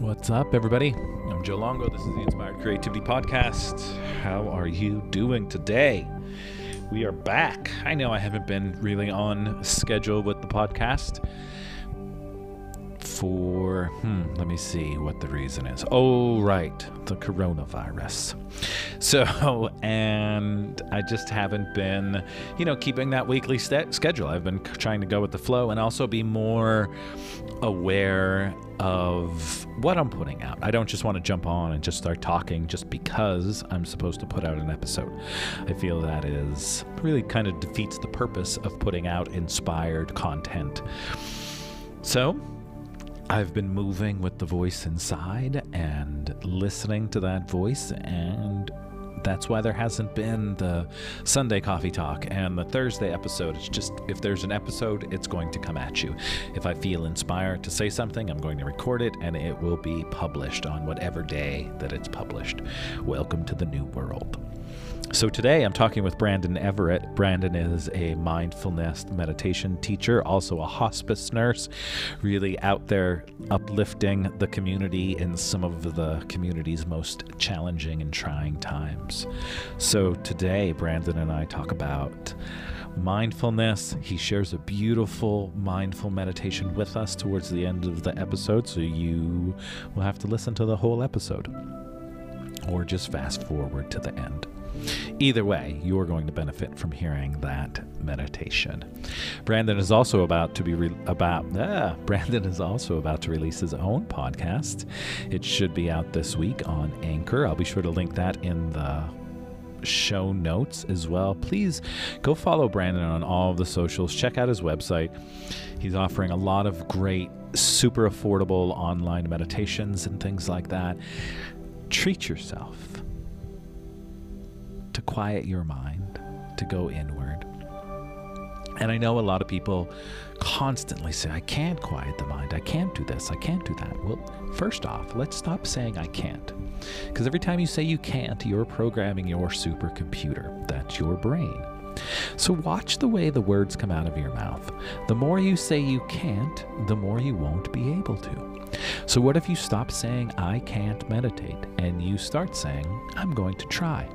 What's up, everybody? I'm Joe Longo. This is the Inspired Creativity Podcast. How are you doing today? We are back. I know I haven't been really on schedule with the podcast for, hmm, let me see what the reason is. Oh, right, the coronavirus. So, and I just haven't been, you know, keeping that weekly st- schedule. I've been trying to go with the flow and also be more aware of what I'm putting out. I don't just want to jump on and just start talking just because I'm supposed to put out an episode. I feel that is really kind of defeats the purpose of putting out inspired content. So, I've been moving with the voice inside and listening to that voice, and that's why there hasn't been the Sunday coffee talk and the Thursday episode. It's just if there's an episode, it's going to come at you. If I feel inspired to say something, I'm going to record it and it will be published on whatever day that it's published. Welcome to the new world. So today I'm talking with Brandon Everett. Brandon is a mindfulness meditation teacher, also a hospice nurse, really out there uplifting the community in some of the community's most challenging and trying times. So today Brandon and I talk about mindfulness. He shares a beautiful mindful meditation with us towards the end of the episode, so you will have to listen to the whole episode or just fast forward to the end. Either way, you're going to benefit from hearing that meditation. Brandon is also about to be re- about ah, Brandon is also about to release his own podcast. It should be out this week on Anchor. I'll be sure to link that in the show notes as well. Please go follow Brandon on all of the socials. Check out his website. He's offering a lot of great, super affordable online meditations and things like that. Treat yourself to quiet your mind, to go inward. And I know a lot of people constantly say, I can't quiet the mind. I can't do this. I can't do that. Well, first off, let's stop saying I can't. Because every time you say you can't, you're programming your supercomputer. That's your brain. So watch the way the words come out of your mouth. The more you say you can't, the more you won't be able to. So, what if you stop saying, I can't meditate, and you start saying, I'm going to try?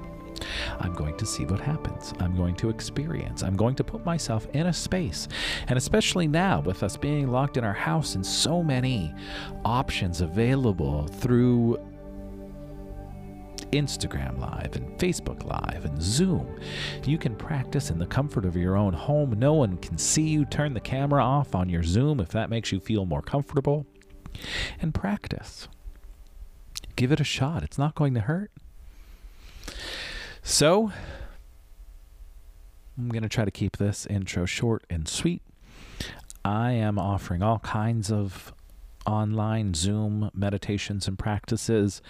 I'm going to see what happens. I'm going to experience. I'm going to put myself in a space. And especially now, with us being locked in our house and so many options available through Instagram Live and Facebook Live and Zoom. You can practice in the comfort of your own home. No one can see you. Turn the camera off on your Zoom if that makes you feel more comfortable. And practice. Give it a shot. It's not going to hurt. So, I'm going to try to keep this intro short and sweet. I am offering all kinds of online Zoom meditations and practices.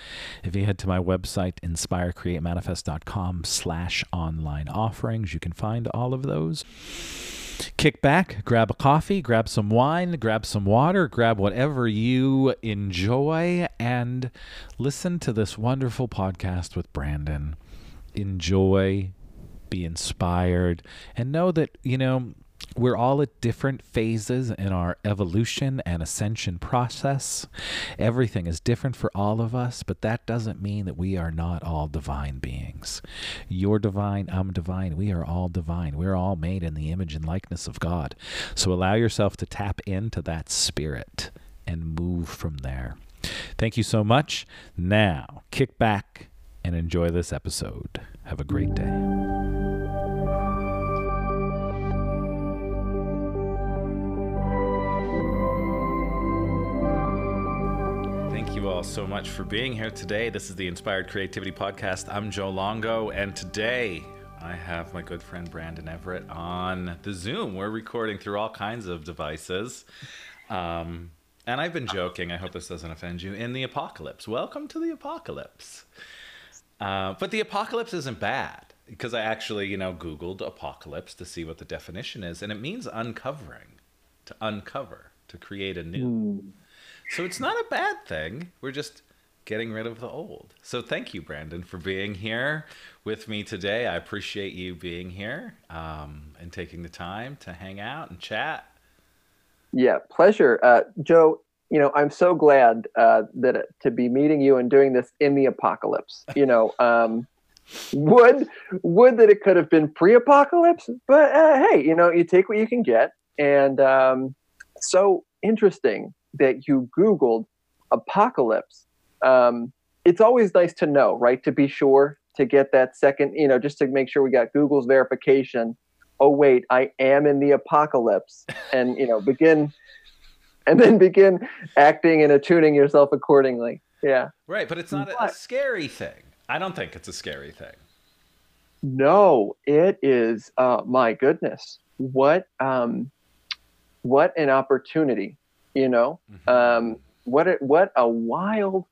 If you head to my website, inspirecreatemanifest.com slash online offerings, you can find all of those. Kick back, grab a coffee, grab some wine, grab some water, grab whatever you enjoy, and listen to this wonderful podcast with Brandon enjoy, be inspired, and know that, you know, we're all at different phases in our evolution and ascension process. Everything is different for all of us, but that doesn't mean that we are not all divine beings. You're divine, I'm divine, we are all divine. We're all made in the image and likeness of God. So allow yourself to tap into that spirit and move from there. Thank you so much. Now, kick back and enjoy this episode. Have a great day. Thank you all so much for being here today. This is the Inspired Creativity Podcast. I'm Joe Longo, and today I have my good friend Brandon Everett on the Zoom. We're recording through all kinds of devices. Um, and I've been joking, I hope this doesn't offend you, in the apocalypse. Welcome to the apocalypse. Uh, but the apocalypse isn't bad because I actually, you know, Googled apocalypse to see what the definition is, and it means uncovering, to uncover, to create a new. Mm. So it's not a bad thing. We're just getting rid of the old. So thank you, Brandon, for being here with me today. I appreciate you being here um, and taking the time to hang out and chat. Yeah, pleasure. Uh, Joe, you know, I'm so glad uh, that to be meeting you and doing this in the apocalypse. You know, um, would would that it could have been pre-apocalypse, but uh, hey, you know, you take what you can get, and um, so interesting that you Googled apocalypse. Um, it's always nice to know, right? To be sure to get that second, you know, just to make sure we got Google's verification. Oh wait, I am in the apocalypse, and you know, begin and then begin acting and attuning yourself accordingly. Yeah. Right, but it's not but, a scary thing. I don't think it's a scary thing. No, it is. Uh, my goodness, what um, what an opportunity! You know, mm-hmm. um, what a, what a wild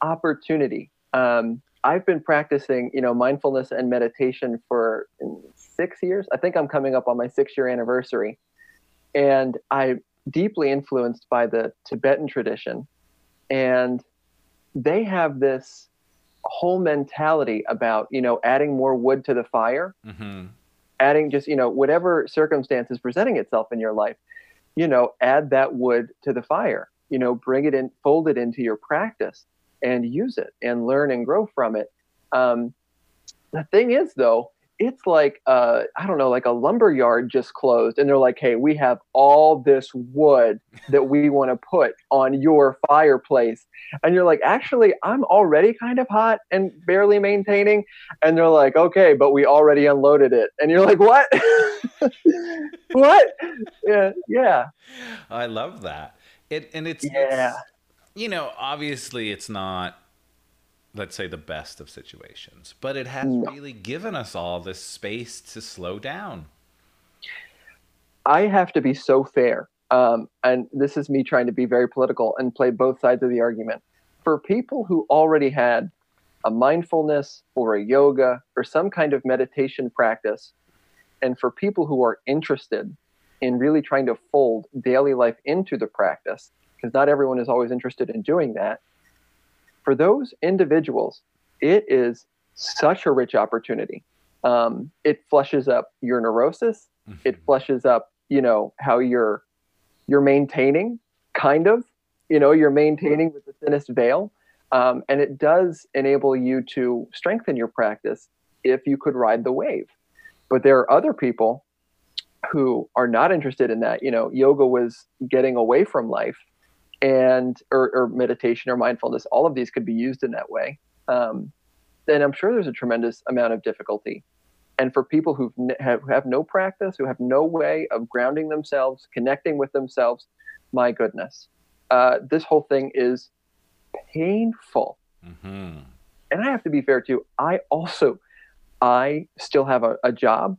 opportunity. Um, I've been practicing, you know, mindfulness and meditation for six years. I think I'm coming up on my six year anniversary, and I deeply influenced by the Tibetan tradition. And they have this whole mentality about, you know, adding more wood to the fire, mm-hmm. adding just, you know, whatever circumstance is presenting itself in your life, you know, add that wood to the fire, you know, bring it in, fold it into your practice and use it and learn and grow from it. Um, the thing is, though, it's like uh, I don't know, like a lumber yard just closed, and they're like, "Hey, we have all this wood that we want to put on your fireplace," and you're like, "Actually, I'm already kind of hot and barely maintaining," and they're like, "Okay, but we already unloaded it," and you're like, "What? what? Yeah, yeah." I love that. It and it's yeah. It's, you know, obviously, it's not let's say the best of situations. But it has no. really given us all this space to slow down. I have to be so fair um, and this is me trying to be very political and play both sides of the argument. For people who already had a mindfulness or a yoga or some kind of meditation practice and for people who are interested in really trying to fold daily life into the practice because not everyone is always interested in doing that for those individuals, it is such a rich opportunity. Um, it flushes up your neurosis. Mm-hmm. It flushes up, you know, how you're you're maintaining, kind of, you know, you're maintaining with the thinnest veil, um, and it does enable you to strengthen your practice if you could ride the wave. But there are other people who are not interested in that. You know, yoga was getting away from life and or, or, meditation or mindfulness all of these could be used in that way. Um, and i'm sure there's a tremendous amount of difficulty. And for people who have, have no practice who have no way of grounding themselves connecting with themselves my goodness. Uh, this whole thing is painful. Mm-hmm. and i have to be fair too. I also i still have a, a job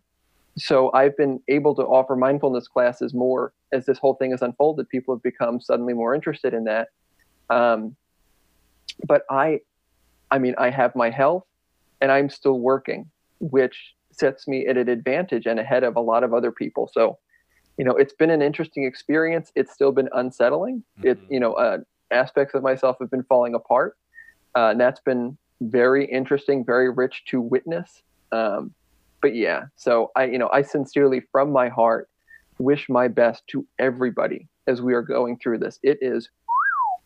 so I've been able to offer mindfulness classes more as this whole thing has unfolded. People have become suddenly more interested in that. Um, but I, I mean, I have my health, and I'm still working, which sets me at an advantage and ahead of a lot of other people. So, you know, it's been an interesting experience. It's still been unsettling. Mm-hmm. It, you know, uh, aspects of myself have been falling apart, uh, and that's been very interesting, very rich to witness. Um, but yeah, so I, you know, I sincerely, from my heart, wish my best to everybody as we are going through this. It is,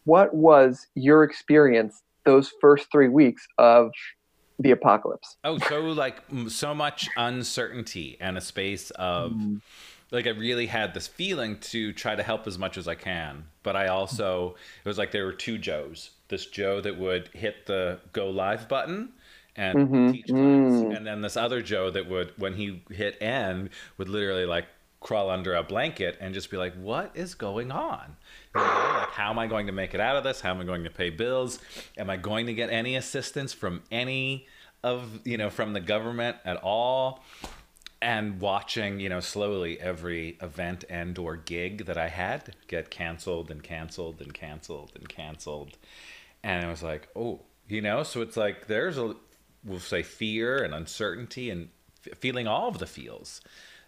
what was your experience those first three weeks of the apocalypse? Oh, so like so much uncertainty and a space of. Mm. Like I really had this feeling to try to help as much as I can, but I also it was like there were two Joes. This Joe that would hit the go live button, and mm-hmm. teach. Mm. And then this other Joe that would, when he hit end, would literally like crawl under a blanket and just be like, "What is going on? You know, like, how am I going to make it out of this? How am I going to pay bills? Am I going to get any assistance from any of you know from the government at all?" And watching, you know, slowly every event and or gig that I had get canceled and canceled and canceled and canceled, and I was like, oh, you know, so it's like there's a we'll say fear and uncertainty and f- feeling all of the feels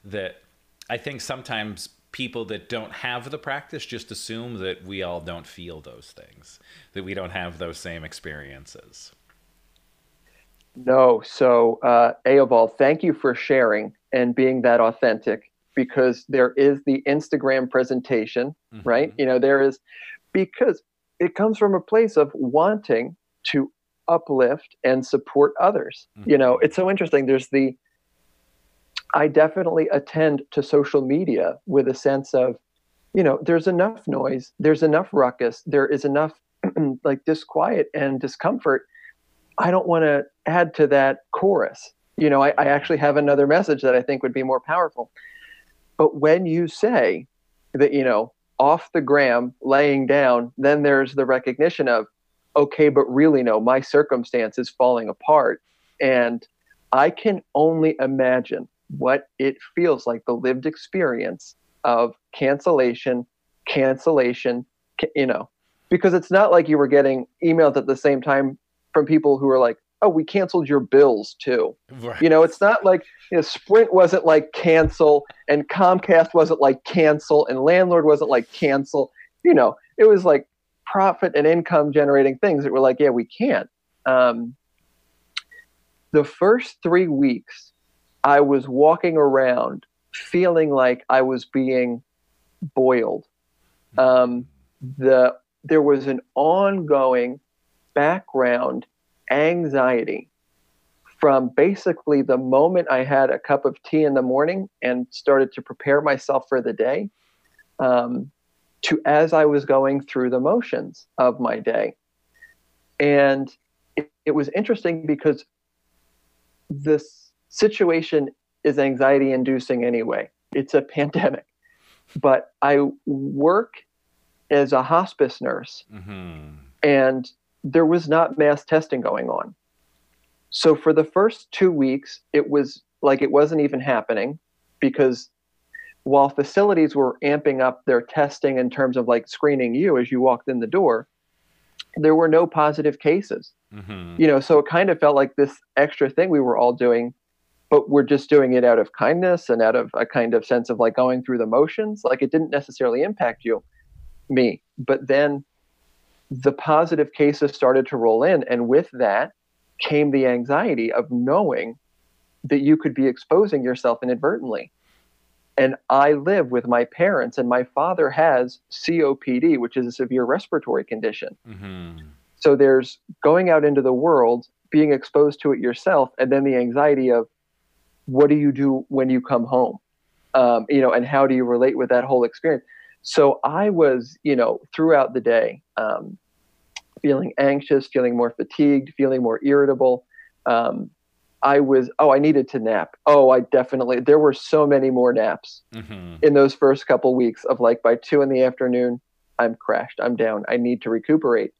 that I think sometimes people that don't have the practice just assume that we all don't feel those things, that we don't have those same experiences. No. So, uh, Eoval, thank you for sharing and being that authentic because there is the Instagram presentation, mm-hmm. right? You know, there is because it comes from a place of wanting to uplift and support others. Mm-hmm. You know, it's so interesting. There's the, I definitely attend to social media with a sense of, you know, there's enough noise, there's enough ruckus, there is enough like disquiet and discomfort. I don't want to add to that chorus. You know, I, I actually have another message that I think would be more powerful. But when you say that, you know, off the gram, laying down, then there's the recognition of, okay, but really, no, my circumstance is falling apart. And I can only imagine what it feels like the lived experience of cancellation, cancellation, you know, because it's not like you were getting emails at the same time from people who are like, oh, we canceled your bills too. Right. You know, it's not like you know, Sprint wasn't like cancel and Comcast wasn't like cancel and landlord wasn't like cancel. You know, it was like profit and income generating things that were like, yeah, we can't. Um, the first three weeks, I was walking around feeling like I was being boiled. Um, the there was an ongoing background anxiety from basically the moment I had a cup of tea in the morning and started to prepare myself for the day um, to as I was going through the motions of my day. And it, it was interesting because this situation is anxiety inducing anyway. It's a pandemic. But I work as a hospice nurse. Mm-hmm. And there was not mass testing going on. So for the first two weeks, it was like it wasn't even happening because while facilities were amping up their testing in terms of like screening you as you walked in the door, there were no positive cases. Mm-hmm. You know, so it kind of felt like this extra thing we were all doing, but we're just doing it out of kindness and out of a kind of sense of like going through the motions. Like it didn't necessarily impact you, me. But then the positive cases started to roll in. And with that came the anxiety of knowing that you could be exposing yourself inadvertently. And I live with my parents, and my father has COPD, which is a severe respiratory condition. Mm-hmm. So there's going out into the world, being exposed to it yourself, and then the anxiety of what do you do when you come home? Um, you know, and how do you relate with that whole experience? So I was, you know, throughout the day, um, feeling anxious, feeling more fatigued, feeling more irritable. Um, I was, oh, I needed to nap. Oh, I definitely, there were so many more naps mm-hmm. in those first couple weeks of like by two in the afternoon, I'm crashed, I'm down, I need to recuperate.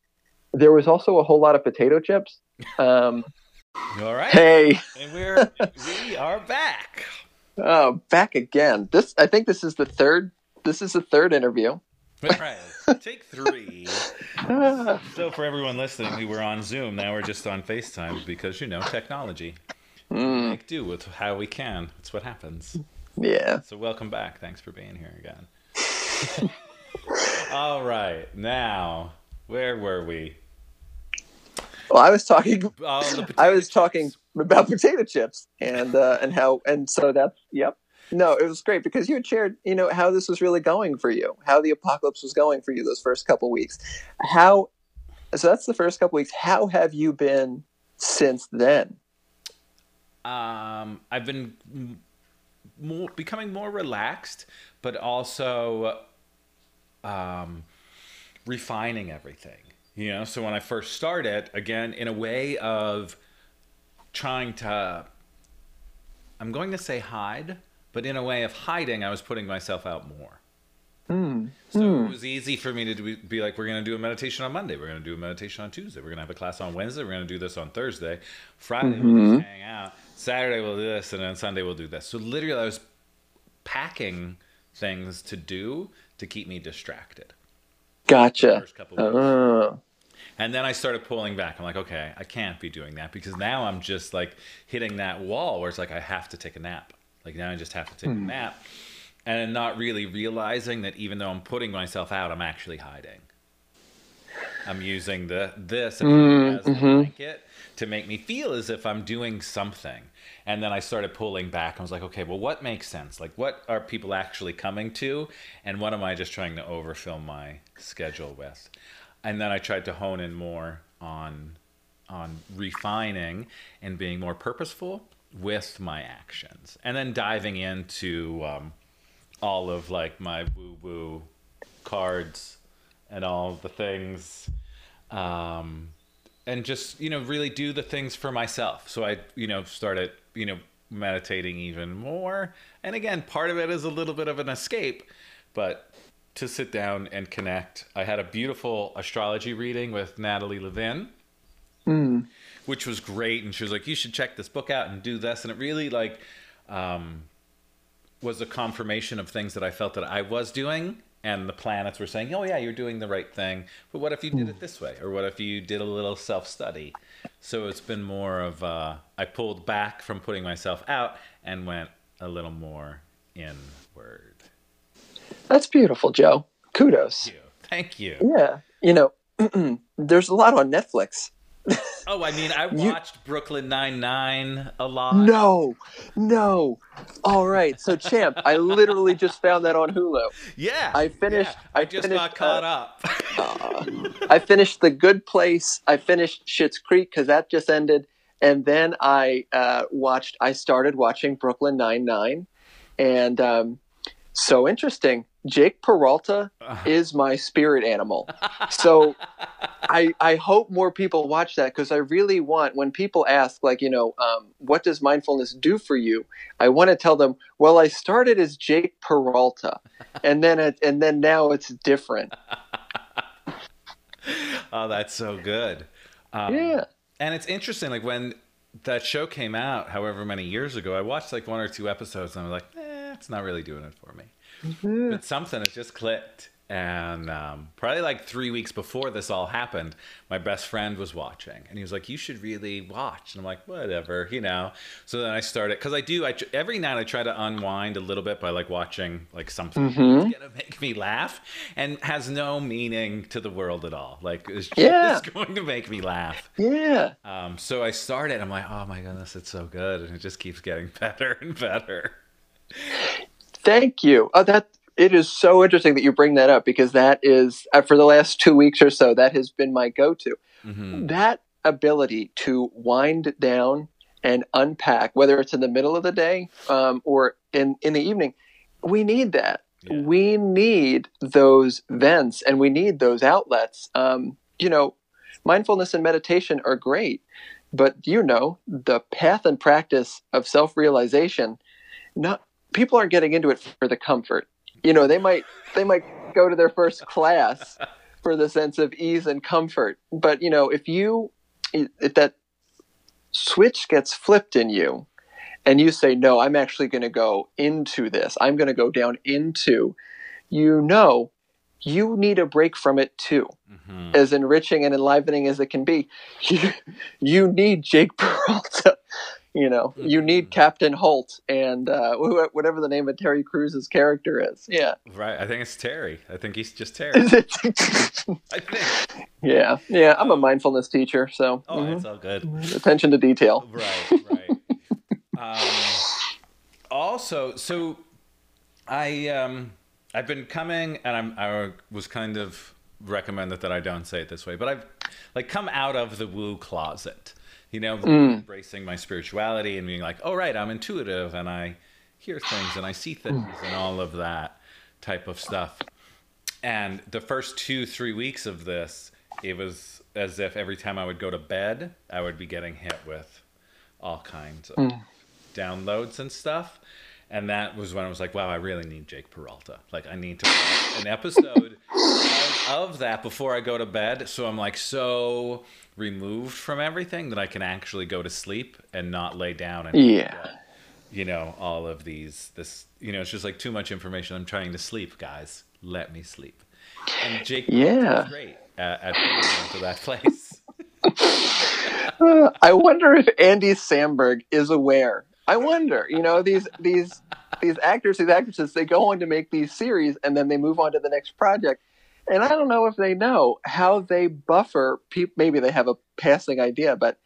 There was also a whole lot of potato chips. Um, All right. Hey. And we're, we are back. Oh, back again. This, I think this is the third, this is the third interview. Right. Take three. so for everyone listening, we were on Zoom. Now we're just on FaceTime because you know technology. Mm. Make do with how we can. That's what happens. Yeah. So welcome back. Thanks for being here again. All right. Now, where were we? Well, I was talking. Oh, I was chips. talking about potato chips and uh, and how and so that's yep no, it was great because you had shared, you know, how this was really going for you, how the apocalypse was going for you those first couple weeks. How, so that's the first couple weeks. How have you been since then? Um, I've been more becoming more relaxed, but also um, refining everything. You know, so when I first started, again, in a way of trying to, I'm going to say hide but in a way of hiding, I was putting myself out more. Mm. So mm. it was easy for me to be like, we're going to do a meditation on Monday. We're going to do a meditation on Tuesday. We're going to have a class on Wednesday. We're going to do this on Thursday. Friday, mm-hmm. we'll just hang out. Saturday, we'll do this. And then Sunday, we'll do this. So literally, I was packing things to do to keep me distracted. Gotcha. Uh. And then I started pulling back. I'm like, okay, I can't be doing that because now I'm just like hitting that wall where it's like I have to take a nap. Like now I just have to take mm. a hmm. nap. And not really realizing that even though I'm putting myself out, I'm actually hiding. I'm using the this mm, as a mm-hmm. blanket to make me feel as if I'm doing something. And then I started pulling back. I was like, okay, well, what makes sense? Like, what are people actually coming to? And what am I just trying to overfill my schedule with? And then I tried to hone in more on on refining and being more purposeful with my actions, and then diving into um, all of like my woo woo cards and all the things. Um, and just you know really do the things for myself so i you know started you know meditating even more and again part of it is a little bit of an escape but to sit down and connect i had a beautiful astrology reading with natalie levin Mm. Which was great. And she was like you should check this book out and do this. And it really like um, was a confirmation of things that i felt that i was doing. And the planets were saying oh yeah you're doing the right thing. But what if you did it this way? Or what if you did a little self-study? So it's been more of uh, i pulled back from putting myself out and went a little more inward. That's beautiful, Joe. Kudos. thank you. Yeah. You know, there's a lot on Netflix. Oh i mean i You- watched brooklyn 99 a lot No, no. All right. So, Champ, I literally just found that on Hulu. yeah I finished- yeah. i, I just finished, got caught uh, up Uh, I finished The Good Place. I finished Schitt's Creek because that just ended. And then I uh, watched, I started watching Brooklyn Nine-Nine. And um, so interesting. Jake Peralta is my spirit animal. So I I hope more people watch that because I really want when people ask like you know um, what does mindfulness do for you, I want to tell them well I started as Jake Peralta, and then it, and then now it's different. oh that's so good um, Yeah. and it's interesting like when that show came out however many years ago i watched like one or two episodes and i was like eh, it's not really doing it for me but something has just clicked and um, probably like three weeks before this all happened my best friend was watching and he was like you should really watch and i'm like whatever you know so then i started because i do I, every night i try to unwind a little bit by like watching like something Mhm. that's gonna make me laugh and has no meaning to the world at all like it's just Yeah. going to make me laugh Yeah. um, so I started. I'm like, oh my goodness, it's so good, and it just keeps getting better and better. Thank you. Oh, that it is so interesting that you bring that up because that is uh, for the last two weeks or so that has been my go-to. hmm that ability to wind down and unpack, whether it's in the middle of the day um, or in, in the evening, we need that. Yeah. We need those vents and we need those outlets. Um, you know, mindfulness and meditation are great, but you know, the path and practice of self realization, not people aren't getting into it for the comfort. You know, they might they might go to their first class for the sense of ease and comfort. But you know, if you if that switch gets flipped in you and you say no i'm actually going to go into this i'm going to go down into you know you need a break from it too hmm as enriching and enlivening as it can be you, you need jake peralta you know you need captain holt and uh, wh- whatever the name of terry Crews's character is yeah Right. I think it's Terry. I think he's just Terry. I think. yeah yeah i'm a mindfulness teacher so Oh, mhm. it's all good. attention to detail Right. Right. um, also, so I um, I've been coming, and I'm I was kind of recommended that I don't say it this way, but I've like come out of the woo closet. You know, mm. embracing my spirituality and being like, oh right, I'm intuitive and I hear things and I see mm. things and all of that type of stuff. And the first two, three weeks of this, it was as if every time I would go to bed, I would be getting hit with all kinds of mm. downloads and stuff. And that was when I was like, wow, I really need Jake Peralta. Like, I need to watch an episode of, that before I go to bed. So I'm like so removed from everything that I can actually go to sleep and not lay down and Yeah. get, you know, all of these, this, you know, it's just like too much information. I'm trying to sleep, guys. Let me sleep. And Jake Yeah. Great at, at into that place. Uh, I wonder if Andy Samberg is aware. I wonder. You know, these these these actors, these actresses, they go on to make these series and then they move on to the next project. And I don't know if they know how they buffer people. Maybe they have a passing idea, but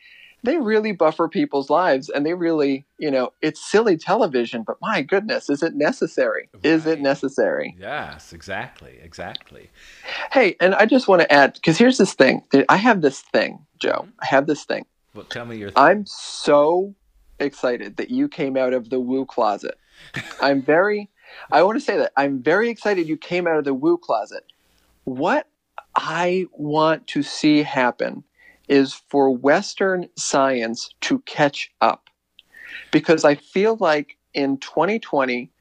they really buffer people's lives and they really, you know, it's silly television, but my goodness, is it necessary? Right. Is it necessary? Yes, exactly, exactly. Hey, and I just want to add because here's this thing. I have this thing, Joe. Mm-hmm. I have this thing. Well, tell me your. Th- I'm so excited that you came out of the woo closet. I'm very. I want to say that I'm very excited you came out of the woo closet. What I want to see happen is for Western science to catch up. Because I feel like in 2020,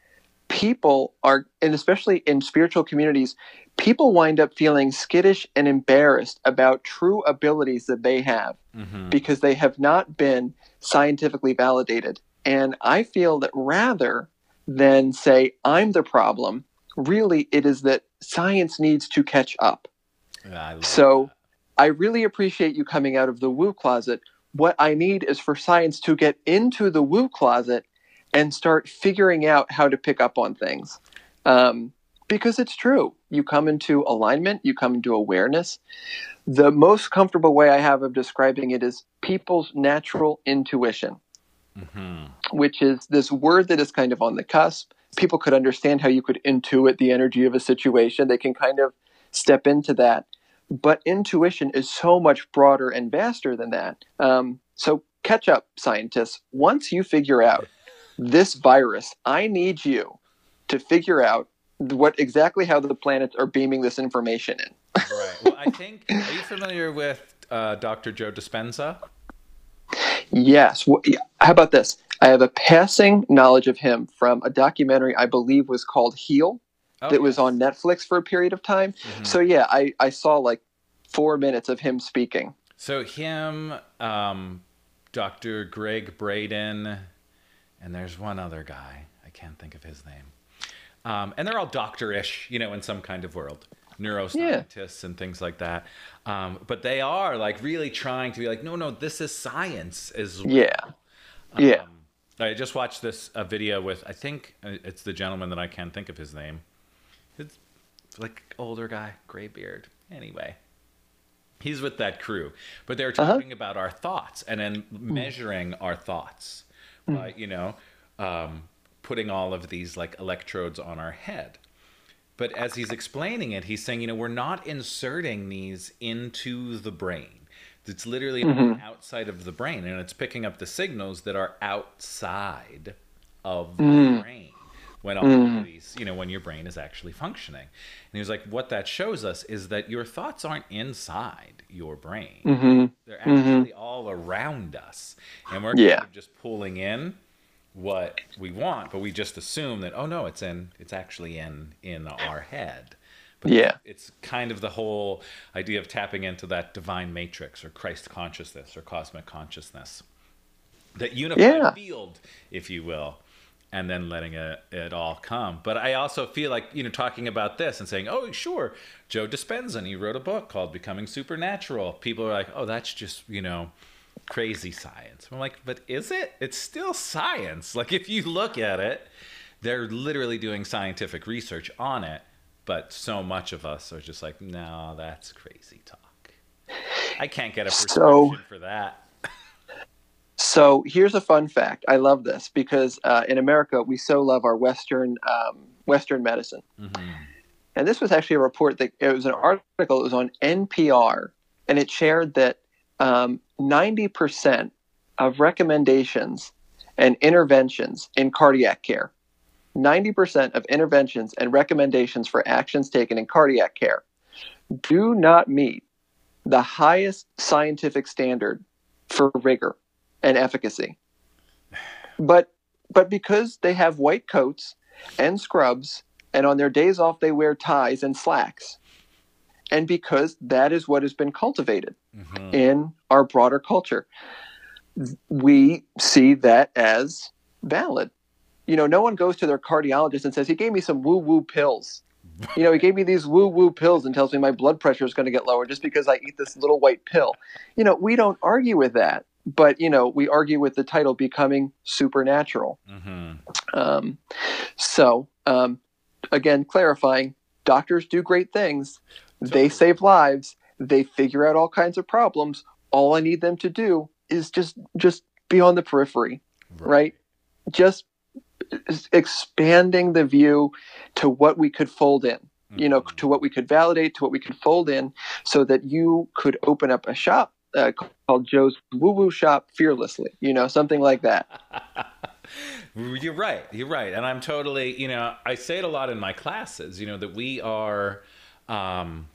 people are, and especially in spiritual communities, people wind up feeling skittish and embarrassed about true abilities that they have mm-hmm. because they have not been scientifically validated. And I feel that rather than say, I'm the problem, really it is that science needs to catch up. so that. I really appreciate you coming out of the woo closet. What I need is for science to get into the woo closet and start figuring out how to pick up on things. Um, because it's true. You come into alignment, you come into awareness. The most comfortable way I have of describing it is people's natural intuition, mm-hmm. which is this word that is kind of on the cusp. People could understand how you could intuit the energy of a situation. They can kind of step into that. But intuition is so much broader and vaster than that. Um, so, catch up, scientists. Once you figure out this virus, I need you to figure out what exactly how the planets are beaming this information in. right. Well, I think. Are you familiar with uh, Dr. Joe Dispenza? Yes. How about this? I have a passing knowledge of him from a documentary I believe was called Heal oh, that yes. was on Netflix for a period of time. Mm-hmm. So yeah, I, I saw like four minutes of him speaking. So him, um, Dr. Gregg Braden, and there's one other guy. I can't think of his name. Um, and they're all doctor-ish, you know, in some kind of world, neuroscientists yeah. and things like that. Um, but they are like really trying to be like, no, no, this is science as well. Yeah, yeah. Um, I just watched this a video with I think uh, it's the gentleman that I can't think of his name. It's like older guy, gray beard. Anyway, he's with that crew, but they're uh-huh. talking uh-huh. about our thoughts and then mm. measuring our thoughts mm. by you know um, putting all of these like electrodes on our head. But as he's explaining it, he's saying, you know, we're not inserting these into the brain. It's literally mm-hmm. outside of the brain, and it's picking up the signals that are outside of mm. the brain when all mm. these, you know, when your brain is actually functioning. And he was like, what that shows us is that your thoughts aren't inside your brain; mm-hmm. they're mm-hmm. actually mm-hmm. all around us, and we're yeah. kind of just pulling in what we want, but we just assume that oh no, it's in it's actually in in our head. But yeah, it's kind of the whole idea of tapping into that divine matrix or Christ consciousness or cosmic consciousness, that unified yeah. field, if you will, and then letting it, it all come. But I also feel like you know talking about this and saying, oh sure, Joe Dispenza, he wrote a book called Becoming Supernatural. People are like, oh that's just you know crazy science. I'm like, but is it? It's still science. Like if you look at it, they're literally doing scientific research on it, but so much of us are just like, no, that's crazy talk. I can't get a prescription so, for that. so here's a fun fact. I love this because uh, in America we so love our Western um, Western medicine. Mm-hmm. And this was actually a report that it was an article. It was on NPR, and it shared that um, 90% of recommendations and interventions in cardiac care, 90% of interventions and recommendations for actions taken in cardiac care do not meet the highest scientific standard for rigor and efficacy. But but because they have white coats and scrubs and on their days off they wear ties and slacks, and because that is what has been cultivated mm-hmm. in our broader culture. We see that as valid. You know, no one goes to their cardiologist and says, he gave me some woo woo pills. You know, he gave me these woo woo pills and tells me my blood pressure is going to get lower just because I eat this little white pill. You know, we don't argue with that, but, you know, we argue with the title becoming supernatural. Mm-hmm. Um, so, um, again, clarifying doctors do great things. They save lives. They figure out all kinds of problems. All I need them to do is just just be on the periphery, right? right? Just expanding the view to what we could fold in you know mm-hmm. to what we could validate to what we could fold in so that you could open up a shop uh, called joe's woo woo shop fearlessly you know something like that you're right you're right and i'm totally you know i say it a lot in my classes you know that we are um,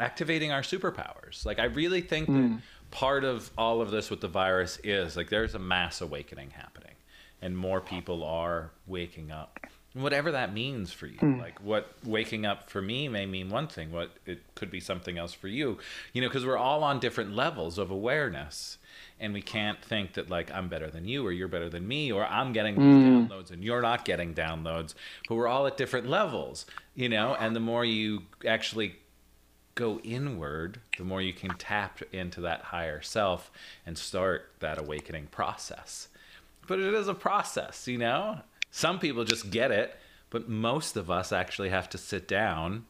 activating our superpowers like i really think mm. that part of all of this with the virus is like there's a mass awakening happening and more people are waking up whatever that means for you mm. like what waking up for me may mean one thing what it could be something else for you you know because we're all on different levels of awareness and we can't think that like i'm better than you or you're better than me or i'm getting mm. downloads and you're not getting downloads but we're all at different levels you know and the more you actually go inward the more you can tap into that higher self and start that awakening process but it is a process, you know? Some people just get it, but most of us actually have to sit down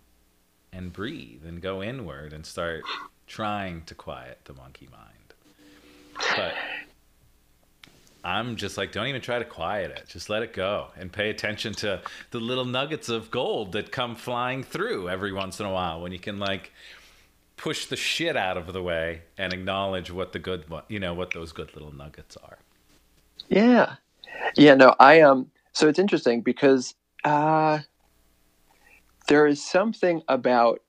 and breathe and go inward and start trying to quiet the monkey mind. But I'm just like, don't even try to quiet it. Just let it go and pay attention to the little nuggets of gold that come flying through every once in a while when you can like push the shit out of the way and acknowledge what the good, you know, what those good little nuggets are. Yeah. Yeah, no, I um so it's interesting because uh there is something about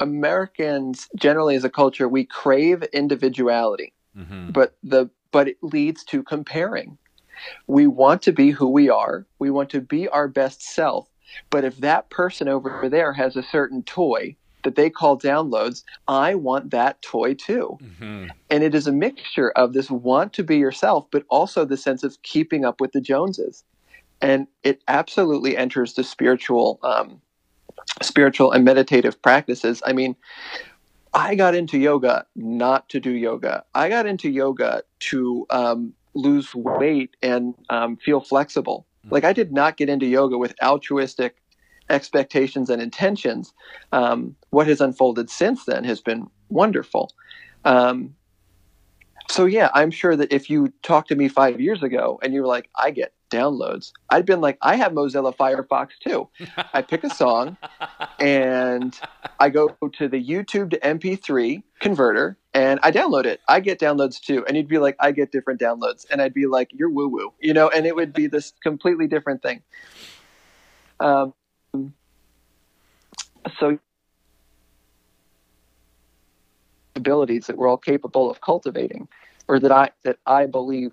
Americans generally as a culture we crave individuality. Mm-hmm. But the but it leads to comparing. We want to be who we are. We want to be our best self. But if that person over there has a certain toy that they call downloads, I want that toy too. Mm-hmm. And it is a mixture of this want to be yourself, but also the sense of keeping up with the Joneses. And it absolutely enters the spiritual, um, spiritual and meditative practices. I mean, I got into yoga not to do yoga. I got into yoga to um, lose weight and um, feel flexible. Mm-hmm. Like I did not get into yoga with altruistic expectations and intentions, um, what has unfolded since then has been wonderful. Um, so yeah, I'm sure that if you talked to me five years ago and you were like, I get downloads, I'd been like, I have Mozilla Firefox too. I pick a song and I go to the YouTube to MP3 converter and I download it. I get downloads too. And you'd be like, I get different downloads. And I'd be like, you're woo woo, you know, and it would be this completely different thing. Um, so abilities that we're all capable of cultivating or that I that I believe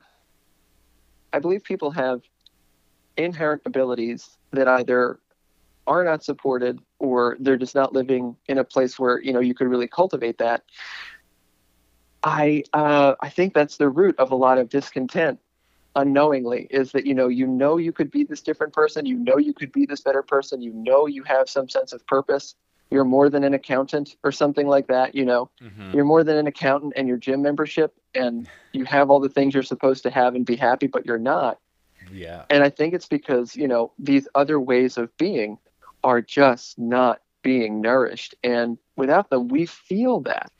I believe people have inherent abilities that either are not supported or they're just not living in a place where you know you could really cultivate that. I uh, I think that's the root of a lot of discontent unknowingly is that you know you know you could be this different person you know you could be this better person you know you have some sense of purpose you're more than an accountant or something like that you know? Mm-hmm. you're more than an accountant and your gym membership and you have all the things you're supposed to have and be happy but you're not yeah and i think it's because you know these other ways of being are just not being nourished and without them we feel that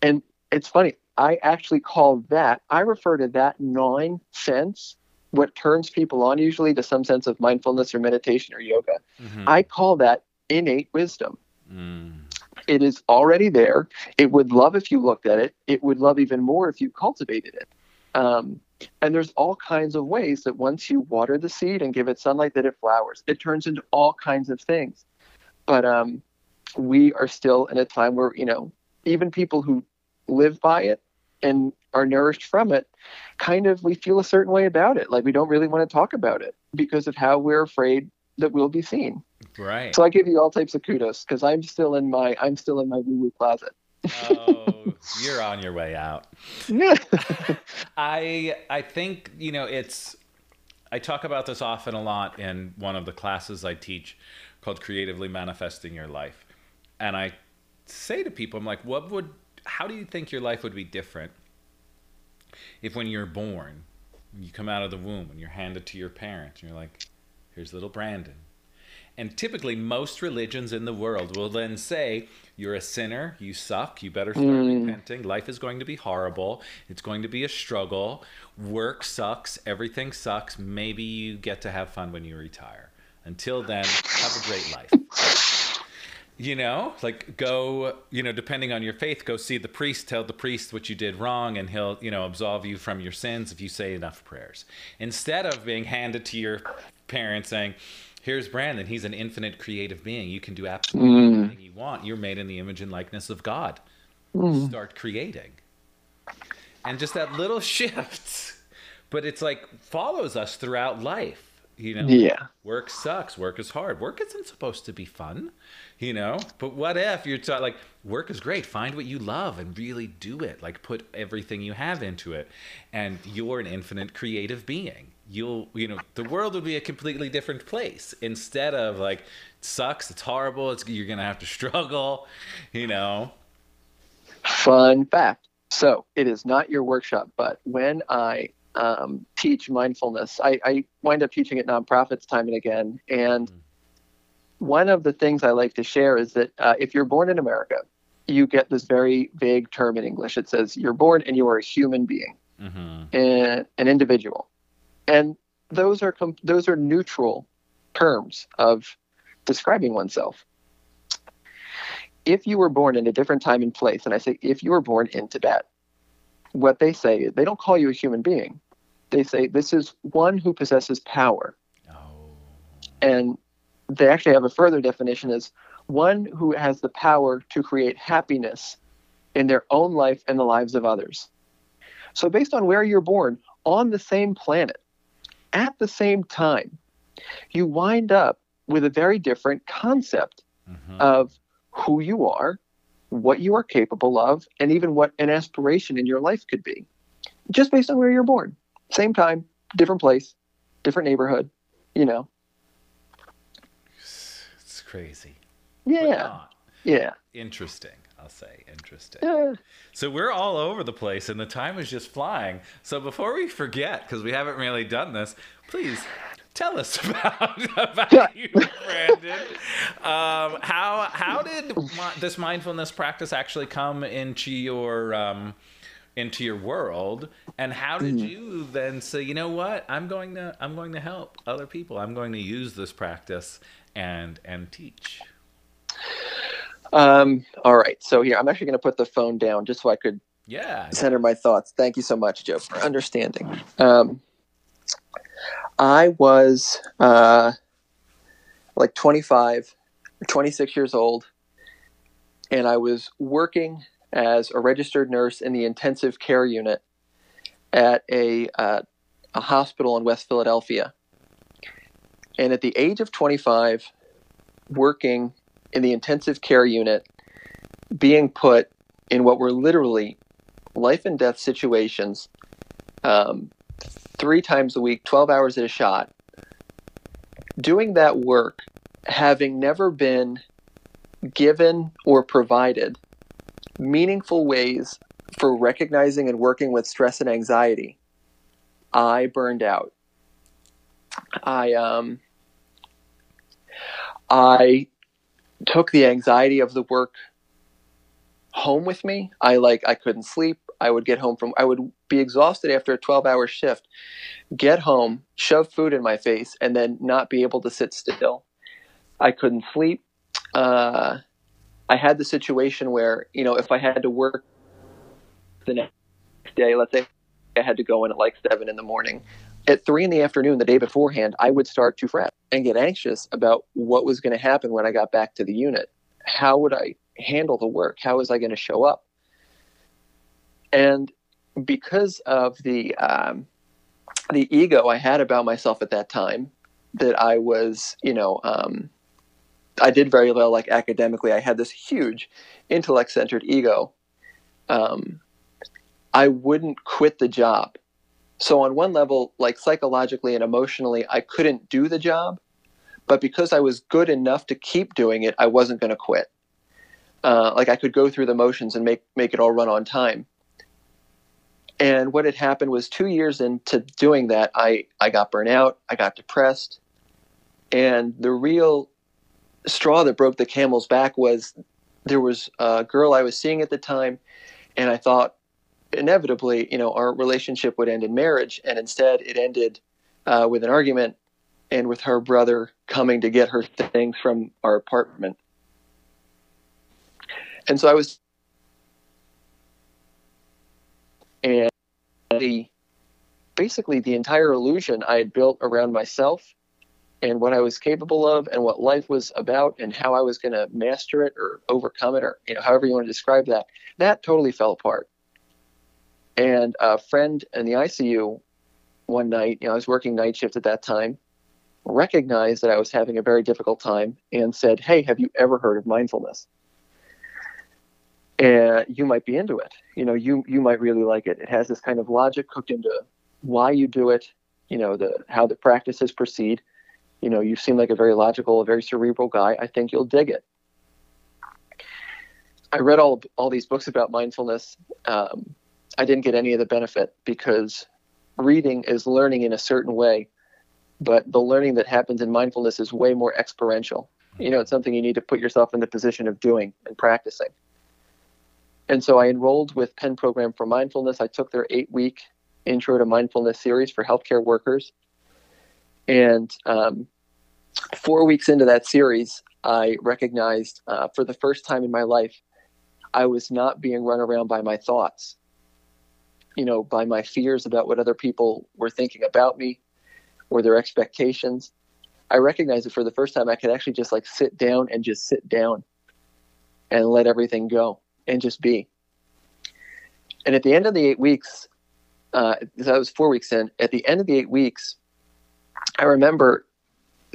and it's funny I actually call that, I refer to that nine sense, what turns people on usually to some sense of mindfulness or meditation or yoga. Mm-hmm. I call that innate wisdom. Mm. It is already there. It would love if you looked at it. It would love even more if you cultivated it. Um, and there's all kinds of ways that once you water the seed and give it sunlight, that it flowers. It turns into all kinds of things. But um, we are still in a time where you know even people who live by it and are nourished from it, kind of we feel a certain way about it. Like we don't really want to talk about it because of how we're afraid that we'll be seen. Right. So I give you all types of kudos because I'm still in my I'm still in my woo woo closet. Oh, you're on your way out. I I think you know it's. I talk about this often a lot in one of the classes I teach called Creatively Manifesting Your Life, and I say to people, I'm like, what would how do you think your life would be different if when you're born, you come out of the womb and you're handed to your parents and you're like, here's little Brandon. And typically, most religions in the world will then say, You're a sinner, you suck, you better start Mm. repenting. Life is going to be horrible, it's going to be a struggle. Work sucks, everything sucks. Maybe you get to have fun when you retire. Until then, have a great life. You know, like go, you know, depending on your faith, go see the priest, tell the priest what you did wrong, and he'll, you know, absolve you from your sins if you say enough prayers. Instead of being handed to your parents saying, Here's Brandon, he's an infinite creative being. You can do absolutely Mm. anything you want. You're made in the image and likeness of God. Start creating. And just that little shift, but it's like follows us throughout life. You know, Yeah. work sucks. Work is hard. Work isn't supposed to be fun, you know. But what if you're ta- like, work is great. Find what you love and really do it. Like, put everything you have into it, and you're an infinite creative being. You'll, you know, the world would be a completely different place instead of like, sucks. It's horrible. It's you're gonna have to struggle, you know. Fun fact. So it is not your workshop, but when I um, teach mindfulness, I, I wind up teaching at nonprofits time and again. And one of the things I like to share is that uh, if you're born in America, you get this very vague term in English. It says you're born and you are a human being, hmm and an individual, and those are com- those are neutral terms of describing oneself. If you were born in a different time and place, and I say if you were born in Tibet, what they say is they don't call you a human being. They say this is one who possesses power. Oh. And they actually have a further definition as one who has the power to create happiness in their own life and the lives of others. So, based on where you're born on the same planet at the same time, you wind up with a very different concept Mhm. of who you are, what you are capable of, and even what an aspiration in your life could be, just based on where you're born. Same time, different place, different neighborhood, you know. It's crazy. Yeah, yeah. Interesting. I'll say interesting. So we're all over the place and the time is just flying. So before we forget, because we haven't really done this, please tell us about, about you, Brandon. Um, how how did this mindfulness practice actually come into your um, into your world, and how did you then say, you know what, I'm going to I'm going to help other people. I'm going to use this practice and and teach. Um, all right. So here, I'm actually going to put the phone down just so I could Yeah. center my thoughts. Thank you so much, Joe, for understanding. Um, I was uh, like 25 26 years old, and I was working as a registered nurse in the intensive care unit at a, uh, a hospital in West Philadelphia. And at the age of 25, working in the intensive care unit, being put in what were literally life and death situations um, three times a week, 12 hours at a shot, doing that work, having never been given or provided meaningful ways for recognizing and working with stress and anxiety, I burned out. I um I took the anxiety of the work home with me. I like I couldn't sleep. I would get home from I would be exhausted after a 12-hour shift. Get home, shove food in my face and then not be able to sit still. I couldn't sleep. Uh, I had the situation where, you know, if I had to work the next day, let's say I had to go in at like 7 in the morning, at 3 in the afternoon the day beforehand, I would start to fret and get anxious about what was going to happen when I got back to the unit. How would I handle the work? How was I going to show up? And because of the um, the ego I had about myself at that time, that I was, you know, um, I did very well, like academically. I had this huge intellect centered ego. Um, I wouldn't quit the job. So on one level, like psychologically and emotionally, I couldn't do the job, but because I was good enough to keep doing it, I wasn't going to quit. Uh, like I could go through the motions and make make it all run on time. And what had happened was two years into doing that, I I got burnt out, I got depressed, and the real straw that broke the camel's back was there was a girl I was seeing at the time, and I thought inevitably, you know, our relationship would end in marriage, and instead it ended uh, with an argument and with her brother coming to get her things from our apartment. And so I was, and the basically the entire illusion I had built around myself and what I was capable of and what life was about and how I was going to master it or overcome it or you know however you want to describe that that totally fell apart. And a friend in the ICU one night, you know, I was working night shift at that time, recognized that I was having a very difficult time and said, "Hey, have you ever heard of mindfulness?" And you might be into it. You know, you you might really like it. It has this kind of logic cooked into why you do it. You know, the how the practices proceed you know, you seem like a very logical, a very cerebral guy. I think you'll dig it. I read all all these books about mindfulness. Um, I didn't get any of the benefit because reading is learning in a certain way, but the learning that happens in mindfulness is way more experiential. You know, it's something you need to put yourself in the position of doing and practicing. And so I enrolled with Penn Program for Mindfulness. I took their eight week Intro to Mindfulness series for healthcare workers. And um, four weeks into that series, I recognized uh, for the first time in my life, I was not being run around by my thoughts, you know, by my fears about what other people were thinking about me or their expectations. I recognized that for the first time I could actually just like sit down and just sit down and let everything go and just be. And at the end of the eight weeks, uh, that was four weeks in, at the end of the eight weeks, I remember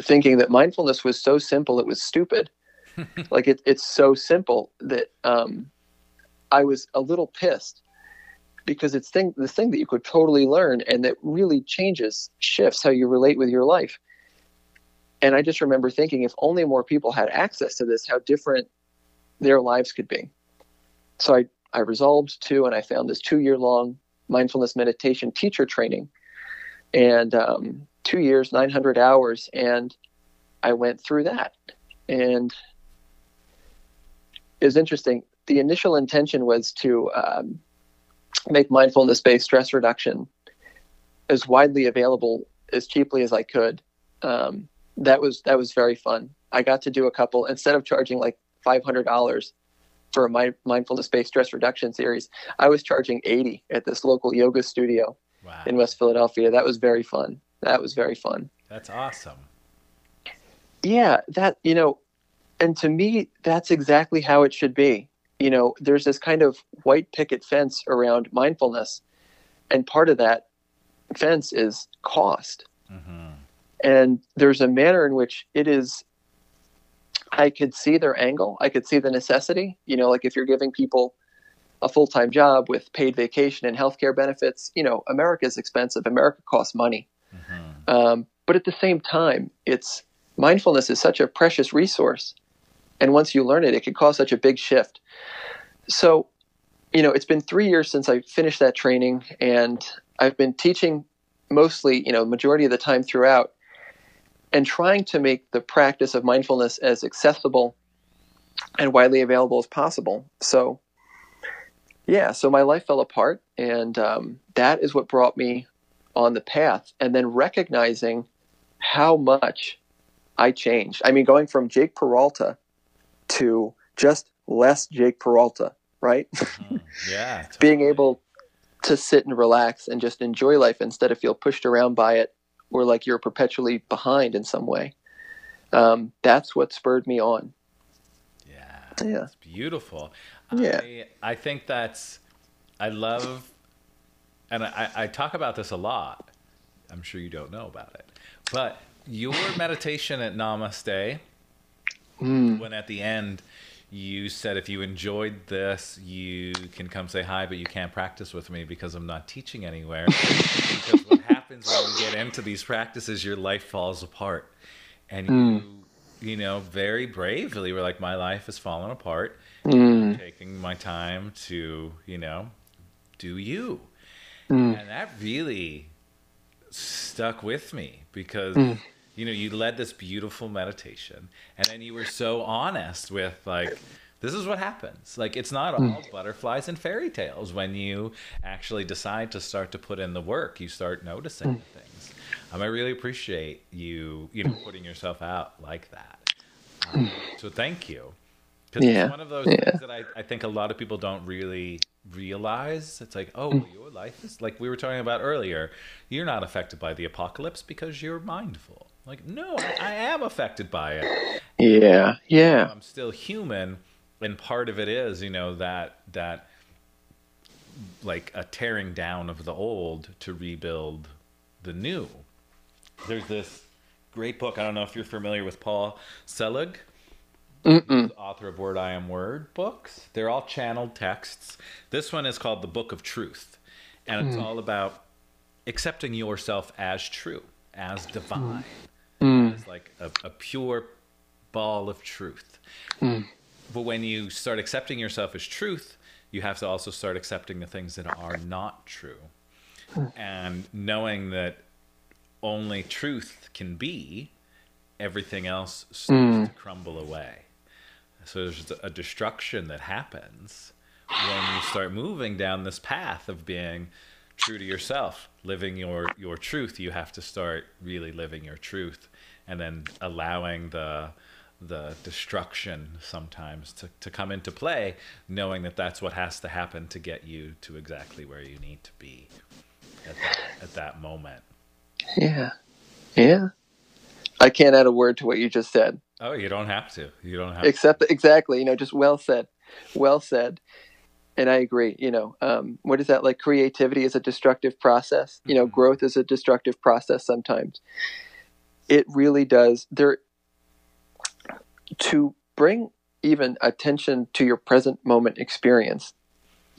thinking that mindfulness was so simple it was stupid. like it, it's so simple that um, I was a little pissed because it's thing the thing that you could totally learn and that really changes shifts how you relate with your life. And I just remember thinking if only more people had access to this, how different their lives could be. So I, I resolved to, and I found this two year long mindfulness meditation teacher training. And um, two years, 900 hours, and I went through that. And it was interesting. The initial intention was to um, make mindfulness based stress reduction as widely available as cheaply as I could. Um, that was that was very fun. I got to do a couple instead of charging like five hundred dollars for a mindfulness based stress reduction series. I was charging eighty at this local yoga studio wow. in West Philadelphia. That was very fun that was very fun. That's awesome. Yeah, that you know, and to me, that's exactly how it should be. You know, there's this kind of white picket fence around mindfulness, and part of that fence is cost. Mm-hmm. And there's a manner in which it is. I could see their angle. I could see the necessity. You know, like if you're giving people a full-time job with paid vacation and healthcare benefits, you know, America is expensive. America costs money. Mm-hmm. Um, but at the same time, it's mindfulness is such a precious resource, and once you learn it, it can cause such a big shift. So, you know, it's been three years since I finished that training, and I've been teaching mostly, you know, majority of the time throughout, and trying to make the practice of mindfulness as accessible and widely available as possible. So, yeah, so my life fell apart, and um, that is what brought me on the path and then recognizing how much I changed. I mean, going from Jake Peralta to just less Jake Peralta, right? Mm, yeah. Totally. Being able to sit and relax and just enjoy life instead of feel pushed around by it or like you're perpetually behind in some way. Um, that's what spurred me on. Yeah. Yeah. It's beautiful. Yeah. I, I think that's, I love and I, I talk about this a lot. I'm sure you don't know about it, but your meditation at Namaste, mm. when at the end you said if you enjoyed this, you can come say hi, but you can't practice with me because I'm not teaching anywhere. because what happens when you get into these practices, your life falls apart, and mm. you, you know, very bravely were like, my life has fallen apart. Mm. taking my time to, you know, do you. Mm. And that really stuck with me because, mm. You know, you led this beautiful meditation, and then you were so honest with like, this is what happens. Like, it's not all butterflies and fairy tales when you actually decide to start to put in the work. You start noticing the things. Um, I really appreciate you, you know, putting yourself out like that. Um, so thank you. Because Yeah, it's one of those yeah. things that I, I think a lot of people don't really realize. It's like, oh, well, your life is like we were talking about earlier. You're not affected by the apocalypse because you're mindful. Like, no, I, I am affected by it. Yeah, yeah, I'm still human, and part of it is, you know, that that like a tearing down of the old to rebuild the new. There's this great book. I don't know if you're familiar with Paul Selig author of Word I Am Word books. They're all channeled texts. This one is called The Book of Truth, and it's hmm. all about accepting yourself as true, as divine, Mm. as like a, a pure ball of truth. Mm. But when you start accepting yourself as truth, you have to also start accepting the things that are not true. Mm. And knowing that only truth can be, everything else starts to crumble away. So there's a destruction that happens when you start moving down this path of being true to yourself, living your your truth. You have to start really living your truth, and then allowing the the destruction sometimes to, to come into play, knowing that that's what has to happen to get you to exactly where you need to be at that, at that moment. yeah, yeah. I can't add a word to what you just said. Oh, you don't have to. You don't have except exactly you know just well said well said and i agree you know um, what is that like creativity is a destructive process you know Mhm. growth is a destructive process sometimes it really does there to bring even attention to your present moment experience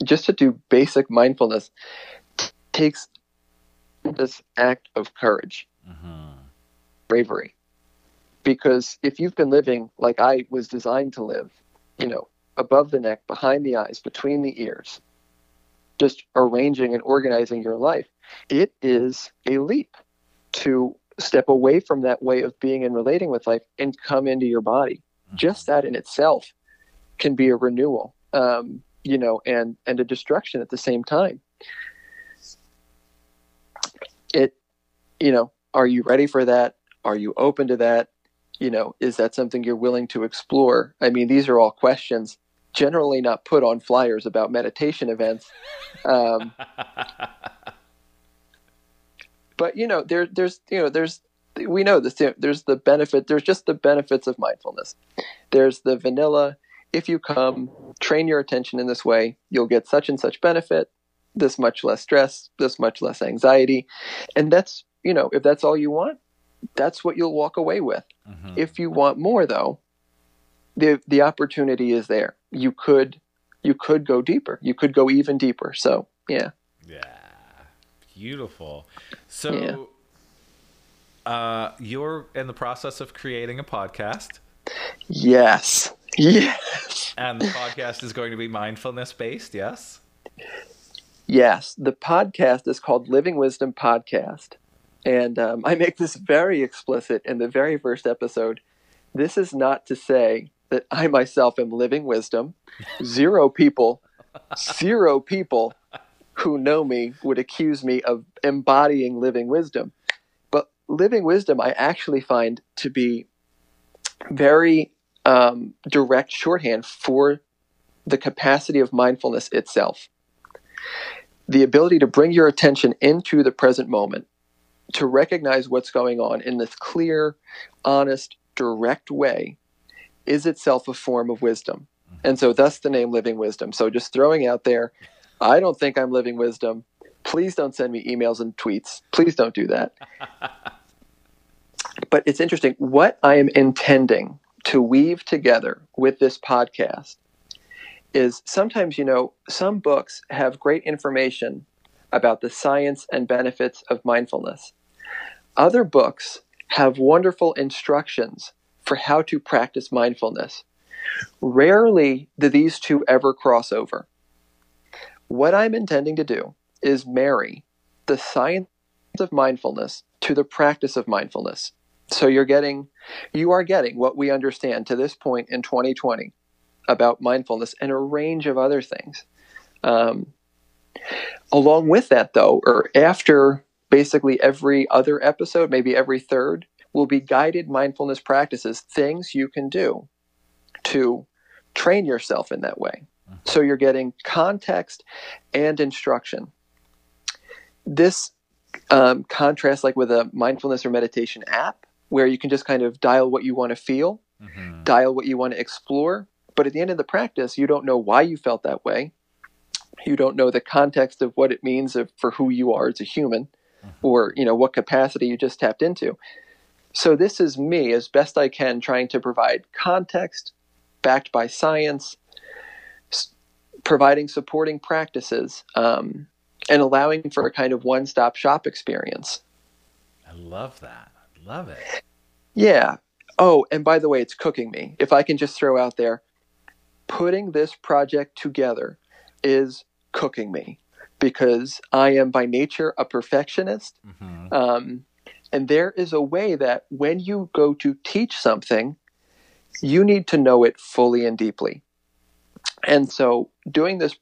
just to do basic mindfulness t- takes this act of courage hmm bravery. Because if you've been living like I was designed to live, you know, above the neck, behind the eyes, between the ears, just arranging and organizing your life, it is a leap to step away from that way of being and relating with life and come into your body. Just that in itself can be a renewal, um, you know, and and a destruction at the same time. It, you know, are you ready for that? Are you open to that? You know, is that something you're willing to explore? I mean, these are all questions generally not put on flyers about meditation events. Um, but you know, there, there's, you know, there's, we know this. There's the benefit. There's just the benefits of mindfulness. There's the vanilla. If you come, train your attention in this way, you'll get such and such benefit. This much less stress. This much less anxiety, and that's you know, if that's all you want, that's what you'll walk away with. Mhm. If you want more though, the the opportunity is there. You could you could go deeper. You could go even deeper. So, yeah. Yeah. Beautiful. So uh you're in the process of creating a podcast Yes. Yes. and the podcast is going to be mindfulness based, yes? Yes. The podcast is called Living Wisdom Podcast. And um, I make this very explicit in the very first episode. This is not to say that I myself am living wisdom. Zero people, zero people who know me would accuse me of embodying living wisdom. But living wisdom, I actually find to be very um, direct shorthand for the capacity of mindfulness itself. The ability to bring your attention into the present moment, to recognize what's going on in this clear, honest, direct way is itself a form of wisdom. And so thus the name Living Wisdom. So just throwing out there, I don't think I'm living wisdom. Please don't send me emails and tweets. Please don't do that. but it's interesting. What I am intending to weave together with this podcast is sometimes, you know, some books have great information about the science and benefits of mindfulness. Other books have wonderful instructions for how to practice mindfulness. Rarely do these two ever cross over. What I'm intending to do is marry the science of mindfulness to the practice of mindfulness So you're getting, you are getting what we understand to this point in 2020 about mindfulness and a range of other things. Um, along with that, though, or after basically every other episode, maybe every third, will be guided mindfulness practices, things you can do to train yourself in that way. So you're getting context and instruction. This um, contrasts like with a mindfulness or meditation app where you can just kind of dial what you want to feel, mm-hmm. dial what you want to explore. But at the end of the practice, you don't know why you felt that way. You don't know the context of what it means for who you are as a human mm-hmm. or, you know, what capacity you just tapped into. So this is me as best I can trying to provide context backed by science, s- providing supporting practices, um, and allowing for a kind of one-stop shop experience. I love that. I love it. Yeah. Oh, and by the way, it's cooking me. If I can just throw out there, putting this project together is cooking me because I am by nature a perfectionist. Mm-hmm. Um, and there is a way that when you go to teach something, you need to know it fully and deeply. And so doing this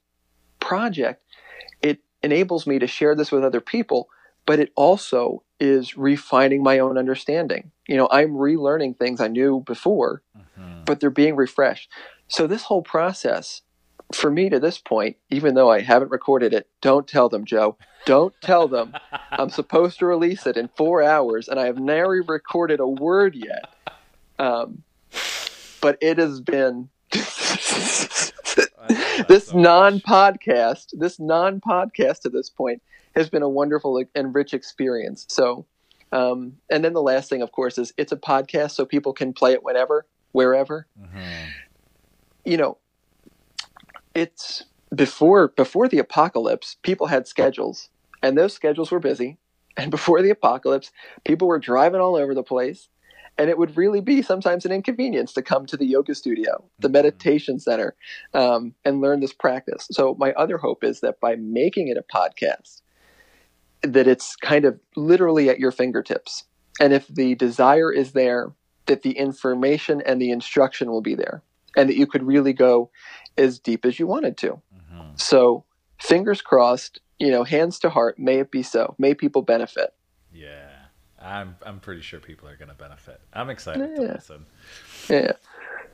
project, it enables me to share this with other people, but it also is refining my own understanding. You know, I'm relearning things I knew before, mm-hmm. but they're being refreshed. So this whole process for me to this point, even though I haven't recorded it, don't tell them, Joe. Don't tell them. I'm supposed to release it in four hours, and I have never recorded a word yet. Um, but it has been this non-podcast, this non-podcast to this point has been a wonderful and rich experience. So, um, and then the last thing, of course, is it's a podcast, so people can play it whenever, wherever. Mm-hmm. You know, it's before before the apocalypse, people had schedules, and those schedules were busy. And before the apocalypse, people were driving all over the place, and it would really be sometimes an inconvenience to come to the yoga studio, the mm-hmm. meditation center, um, and learn this practice. So my other hope is that by making it a podcast, that it's kind of literally at your fingertips, and if the desire is there, that the information and the instruction will be there, and that you could really go as deep as you wanted to. Mm-hmm. So, fingers crossed, you know, hands to heart, may it be so. May people benefit. Yeah. I'm I'm pretty sure people are going to benefit. I'm excited yeah. to listen. Yeah.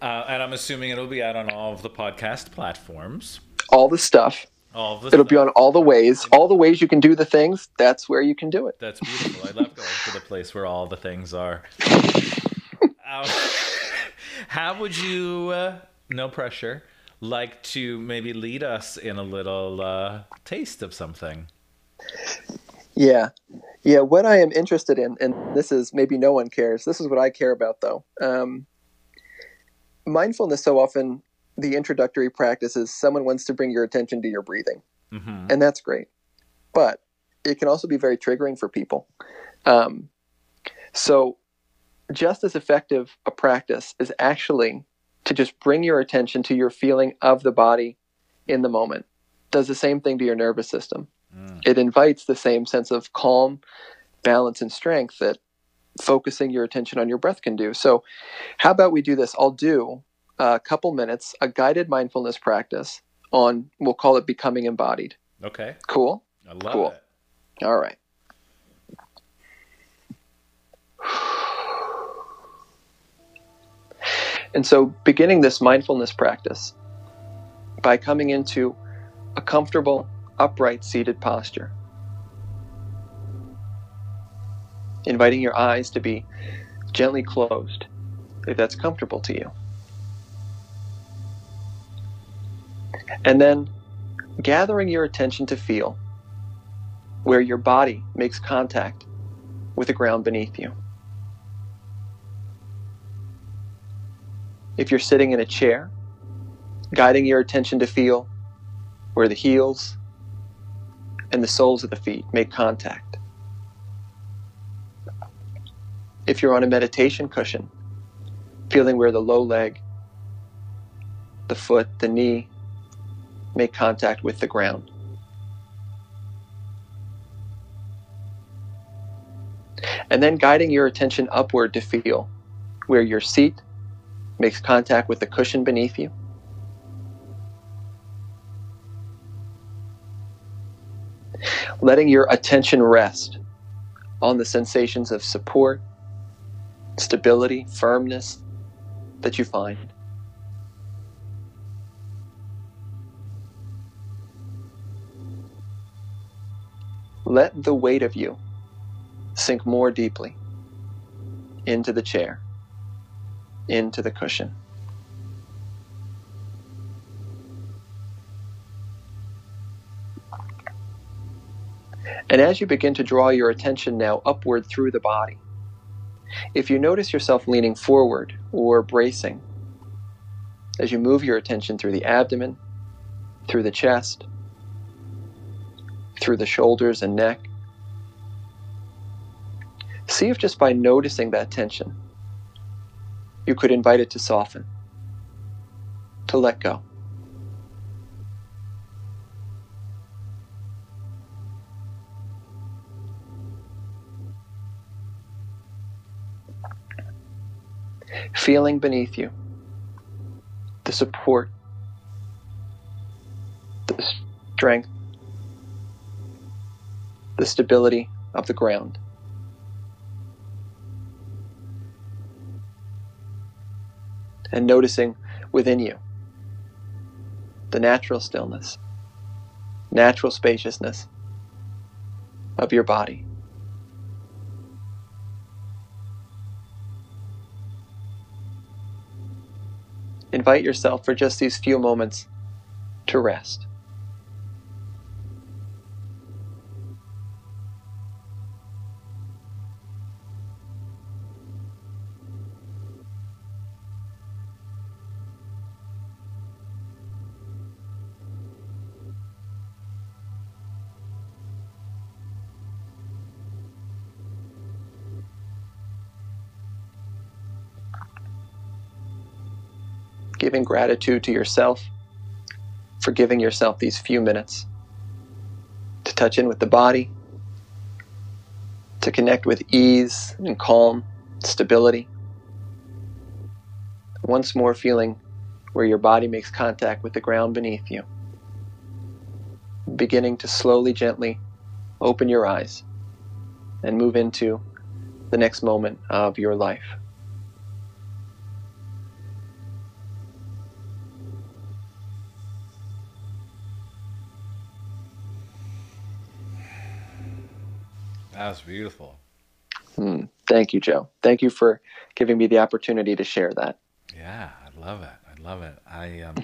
Uh, and I'm assuming it'll be out on all of the podcast platforms. All the stuff. All the It'll stuff. be on all the ways. All the ways you can do the things, that's where you can do it. That's beautiful. I love going to the place where all the things are. how would you, uh, no pressure, like to maybe lead us in a little uh, taste of something? Yeah. Yeah. What I am interested in, and this is maybe no one cares, this is what I care about though. Um, mindfulness, so often, the introductory practice is someone wants to bring your attention to your breathing. Mm-hmm. And that's great. But it can also be very triggering for people. Um, so, just as effective a practice is actually to just bring your attention to your feeling of the body in the moment. Does the same thing to your nervous system. Mm. It invites the same sense of calm, balance, and strength that focusing your attention on your breath can do. So, how about we do this? I'll do a couple minutes, a guided mindfulness practice on, we'll call it becoming embodied. Okay. Cool. I love cool. it. All right. And so, beginning this mindfulness practice by coming into a comfortable, upright seated posture, inviting your eyes to be gently closed if that's comfortable to you. And then gathering your attention to feel where your body makes contact with the ground beneath you. If you're sitting in a chair, guiding your attention to feel where the heels and the soles of the feet make contact. If you're on a meditation cushion, feeling where the low leg, the foot, the knee make contact with the ground. And then guiding your attention upward to feel where your seat makes contact with the cushion beneath you. Letting your attention rest on the sensations of support, stability, firmness that you find. Let the weight of you sink more deeply into the chair, into the cushion. And as you begin to draw your attention now upward through the body, if you notice yourself leaning forward or bracing, as you move your attention through the abdomen, through the chest, through the shoulders and neck. See if just by noticing that tension, you could invite it to soften, to let go. Feeling beneath you the support, the strength, the stability of the ground. And noticing within you the natural stillness, natural spaciousness of your body. Invite yourself for just these few moments to rest. Gratitude to yourself for giving yourself these few minutes to touch in with the body, to connect with ease and calm, stability. Once more, feeling where your body makes contact with the ground beneath you. Beginning to slowly, gently open your eyes and move into the next moment of your life. That was beautiful. Hmm. Thank you, Joe. Thank you for giving me the opportunity to share that. Yeah, I love it. I love it. I um,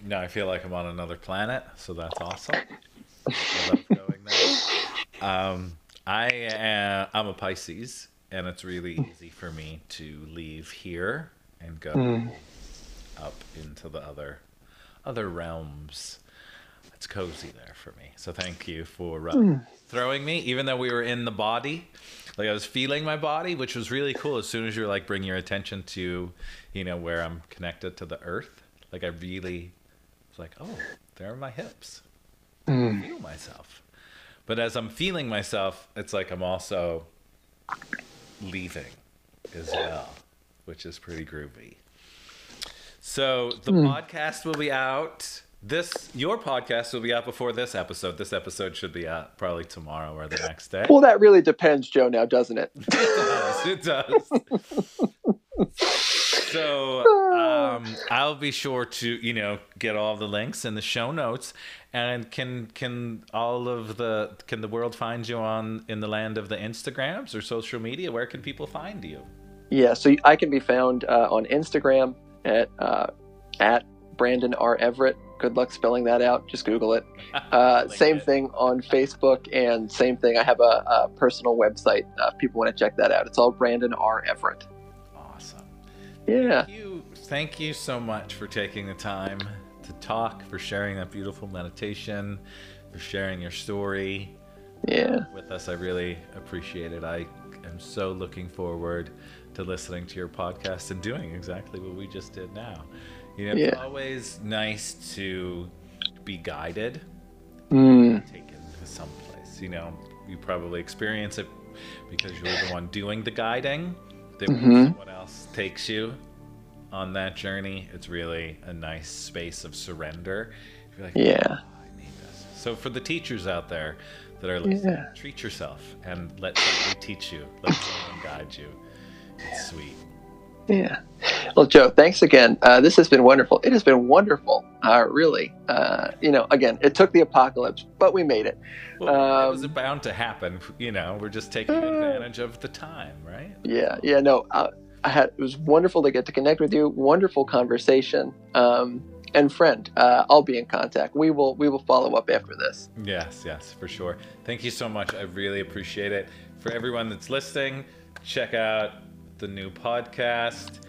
you know, I feel like I'm on another planet, so that's awesome. I love going there. Um, I am, I'm a Pisces, and it's really easy for me to leave here and go Mm. up into the other other realms. It's cozy there for me. So thank you for uh, mm. throwing me, even though we were in the body. Like I was feeling my body, which was really cool. As soon as you're like bring your attention to, you know, where I'm connected to the earth, like I really was like, oh, there are my hips. I mm. feel myself. But as I'm feeling myself, it's like I'm also leaving as well, which is pretty groovy. So the mm. podcast will be out. This your podcast will be out before this episode. This episode should be out probably tomorrow or the next day. Well, that really depends, Joe, now, doesn't it? It does. It does. so um, I'll be sure to you know get all the links in the show notes. And can can all of the can the world find you on in the land of the Instagrams or social media? Where can people find you? Yeah, so I can be found uh, on Instagram at uh, at Brandon R Everett. Good luck spelling that out. Just Google it. Uh, same it. thing on Facebook, and same thing. I have a, a personal website. Uh, if people want to check that out. It's all Brandon R Everett. Awesome. Yeah. Thank you, thank you so much for taking the time to talk, for sharing that beautiful meditation, for sharing your story Yeah. with us. I really appreciate it. I am so looking forward to listening to your podcast and doing exactly what we just did now. You know, it's always nice to be guided, Mm. taken to someplace. You know, you probably experience it because you're the one doing the guiding. That Mhm. someone else takes you on that journey, it's really a nice space of surrender. Like, Yeah. "Oh, I need this." So for the teachers out there that are listening, Yeah. treat yourself and let somebody teach you, let someone guide you. It's sweet. Yeah. Well, Joe, thanks again. Uh, this has been wonderful. It has been wonderful, uh, really. Uh, you know, again, it took the apocalypse, but we made it. Well, it was Um, bound to happen. You know, we're just taking advantage of the time, right? Yeah, yeah, no, uh, I had it was wonderful to get to connect with you. Wonderful conversation, um, and friend, uh, I'll be in contact. We will we will follow up after this. Yes, yes, for sure. Thank you so much. I really appreciate it. For everyone that's listening, check out the new podcast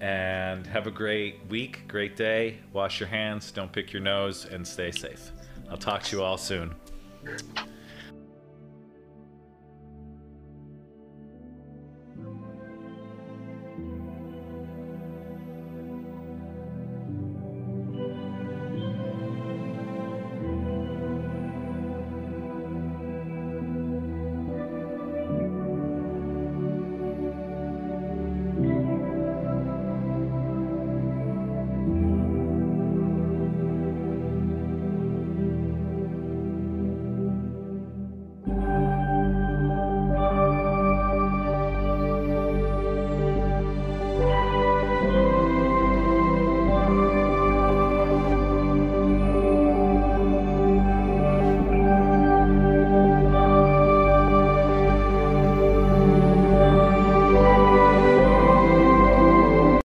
and have a great week, great day. Wash your hands, don't pick your nose, and stay safe. I'll talk to you all soon.